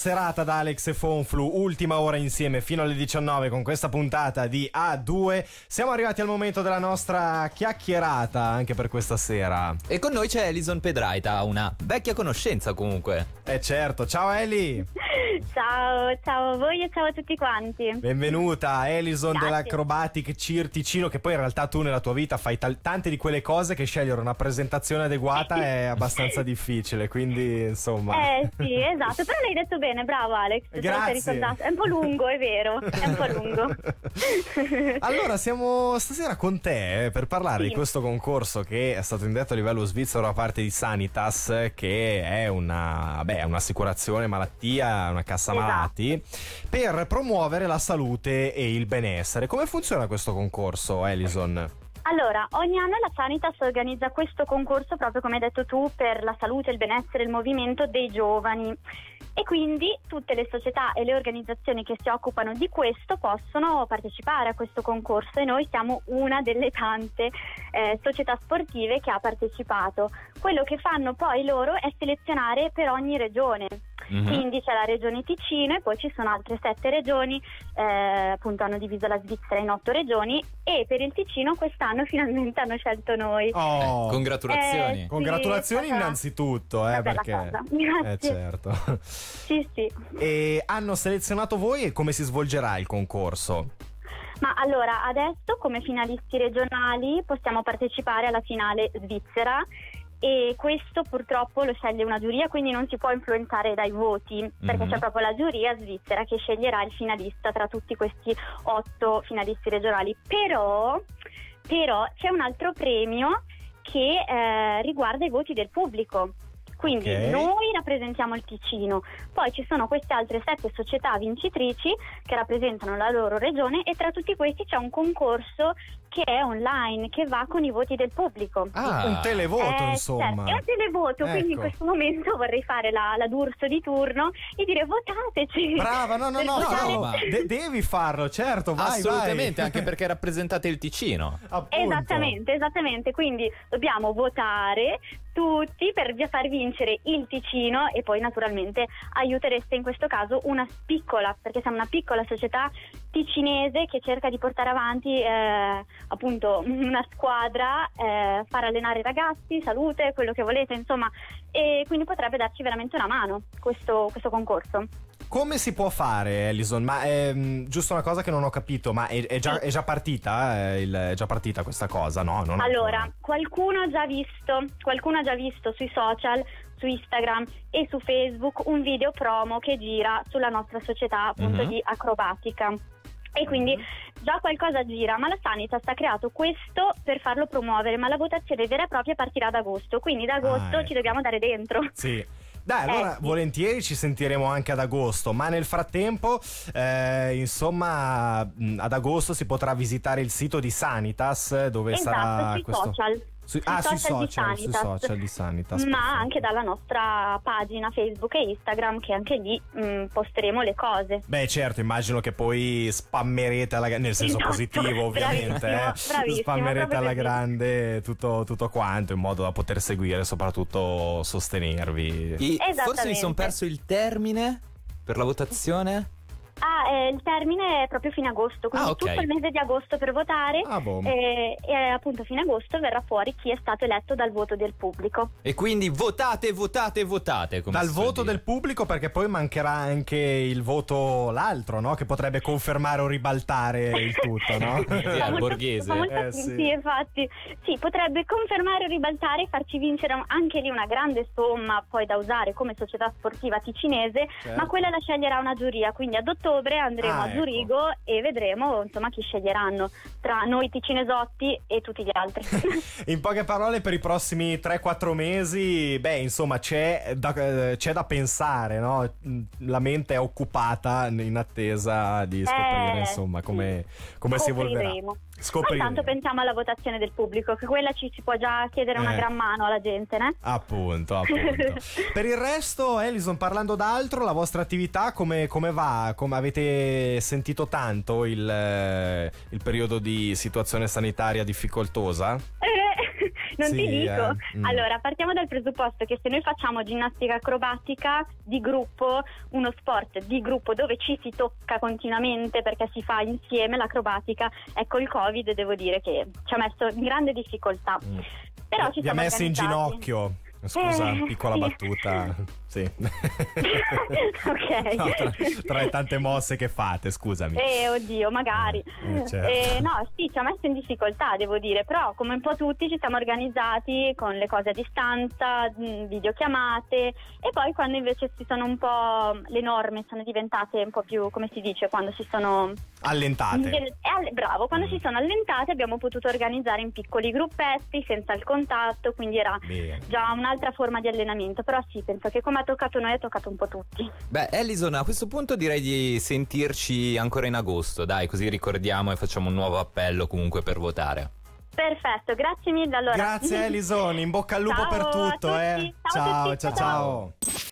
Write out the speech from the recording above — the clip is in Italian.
Serata da Alex e Fonflu, ultima ora insieme fino alle 19 con questa puntata di A2. Siamo arrivati al momento della nostra chiacchierata anche per questa sera. E con noi c'è Elison Pedraita, una vecchia conoscenza comunque. Eh certo, ciao Eli! Ciao, ciao a voi e ciao a tutti quanti. Benvenuta Elison Grazie. dell'Acrobatic Cheer Ticino che poi in realtà tu nella tua vita fai tal- tante di quelle cose che scegliere una presentazione adeguata è abbastanza difficile, quindi insomma... Eh sì, esatto, però l'hai detto bene, bravo Alex. Grazie. È un po' lungo, è vero, è un po' lungo. Allora, siamo stasera con te eh, per parlare Sì. di questo concorso che è stato indetto a livello svizzero da parte di Sanitas, che è una, beh, un'assicurazione malattia, una cassa Esatto. malati, per promuovere la salute e il benessere. Come funziona questo concorso, Elison? Allora, ogni anno la Sanitas organizza questo concorso, proprio come hai detto tu, per la salute, il benessere e il movimento dei giovani. E quindi tutte le società e le organizzazioni che si occupano di questo possono partecipare a questo concorso e noi siamo una delle tante eh, società sportive che ha partecipato. Quello che fanno poi loro è selezionare per ogni regione. Mhm. Quindi c'è la regione Ticino e poi ci sono altre sette regioni, eh, appunto hanno diviso la Svizzera in otto regioni e per il Ticino quest'anno finalmente hanno scelto noi. Oh, Congratulazioni. Eh, congratulazioni sì, è stata innanzitutto, eh, perché... cosa. Eh Grazie. certo. Sì, sì. E hanno selezionato voi e come si svolgerà il concorso? Ma allora, adesso come finalisti regionali possiamo partecipare alla finale svizzera e questo purtroppo lo sceglie una giuria, quindi non si può influenzare dai voti, perché Mhm. c'è proprio la giuria svizzera che sceglierà il finalista tra tutti questi otto finalisti regionali. Però, però c'è un altro premio che eh, riguarda i voti del pubblico. Quindi Ok. noi rappresentiamo il Ticino, poi ci sono queste altre sette società vincitrici che rappresentano la loro regione e tra tutti questi c'è un concorso che è online, che va con i voti del pubblico. Ah, Un televoto, Eh, insomma. certo, è un televoto, quindi in Ecco. questo momento vorrei fare la, la d'urso di turno e dire votateci. Brava, no, no, no, no, ma- de- devi farlo, certo, vai, Assolutamente, vai. anche perché rappresentate il Ticino. Appunto. Esattamente, esattamente, quindi dobbiamo votare tutti per far vincere il Ticino e poi naturalmente aiutereste in questo caso una piccola, perché siamo una piccola società ticinese che cerca di portare avanti eh, appunto una squadra, eh, far allenare i ragazzi, salute, quello che volete, insomma, e quindi potrebbe darci veramente una mano questo, questo concorso. Come si può fare, Elison? Ma è mm, giusto una cosa che non ho capito, ma è, è già, è già partita? eh, il- è già partita questa cosa? No, non Allora, ancora. qualcuno ha già visto, qualcuno ha già visto sui social, su Instagram e su Facebook un video promo che gira sulla nostra società appunto Mhm. di acrobatica. E quindi già qualcosa gira, ma la Sanitas ha creato questo per farlo promuovere, ma la votazione vera e propria partirà ad agosto, quindi ad agosto ecco. ci dobbiamo dare dentro. Sì. Dai, allora sì. volentieri ci sentiremo anche ad agosto, ma nel frattempo, eh, insomma, ad agosto si potrà visitare il sito di Sanitas dove sarà esatto, sui questo... social. Sui- ah, sui di social, sui social di Sanitas. ma perfetto. anche dalla nostra pagina Facebook e Instagram che anche lì mh, posteremo le cose. Beh, certo, immagino che poi spammerete alla nel senso Esatto, positivo, ovviamente. eh. bravissimo, bravissimo, Spammerete alla grande tutto, tutto quanto in modo da poter seguire e soprattutto sostenervi. I- forse mi sono perso il termine per la votazione. Eh, il termine è proprio fine agosto, quindi Ah, ok. tutto il mese di agosto per votare Ah, boh. e, e appunto fine agosto verrà fuori chi è stato eletto dal voto del pubblico. E quindi votate, votate, votate. Come Dal voto dire. del pubblico, perché poi mancherà anche il voto l'altro, no? Che potrebbe confermare o ribaltare il tutto, no? Sì, al borghese. Eh, sì. sì. infatti. Sì, potrebbe confermare o ribaltare e farci vincere anche lì una grande somma poi da usare come società sportiva ticinese, Certo. ma quella la sceglierà una giuria, quindi ad ottobre andremo Ah, a ecco. Zurigo e vedremo insomma chi sceglieranno tra noi ticinesotti e tutti gli altri. In poche parole, per i prossimi 3-4 mesi, beh, insomma, c'è da, eh, c'è da pensare, no? La mente è occupata in attesa di scoprire, Eh, insomma, come, come si evolverà. Scopriremo. intanto pensiamo alla votazione del pubblico, che quella ci si può già chiedere una Eh. gran mano alla gente, né? Appunto, appunto. per il resto, Elison, parlando d'altro, la vostra attività come, come va? Come avete sentito tanto il, eh, il periodo di situazione sanitaria difficoltosa? Eh, non Sì, ti dico. eh, mm. Allora, partiamo dal presupposto che se noi facciamo ginnastica acrobatica di gruppo, uno sport di gruppo dove ci si tocca continuamente perché si fa insieme l'acrobatica, ecco il Covid devo dire che ci ha messo in grande difficoltà. Mm. Però ci Vi ha messo in ginocchio. Scusa, Eh, piccola sì. battuta. Sì. Ok. No, tra, tra le tante mosse che fate, scusami. Eh, oddio, magari. Eh, certo. Eh, no, sì, ci ha messo in difficoltà, devo dire, però come un po' tutti ci siamo organizzati con le cose a distanza, videochiamate e poi quando invece si sono un po' le norme sono diventate un po' più, come si dice, quando si sono Allentate. eh, bravo, quando Mm. si sono allentate abbiamo potuto organizzare in piccoli gruppetti senza il contatto, quindi era Bene. già un'altra forma di allenamento, però sì, penso che come ha toccato noi ha toccato un po' tutti. Beh, Ellison, a questo punto direi di sentirci ancora in agosto, dai, così ricordiamo e facciamo un nuovo appello comunque per votare. Perfetto, grazie mille allora. Grazie Elison, in bocca al lupo Ciao per tutto, eh. ciao ciao, ciao. ciao. ciao.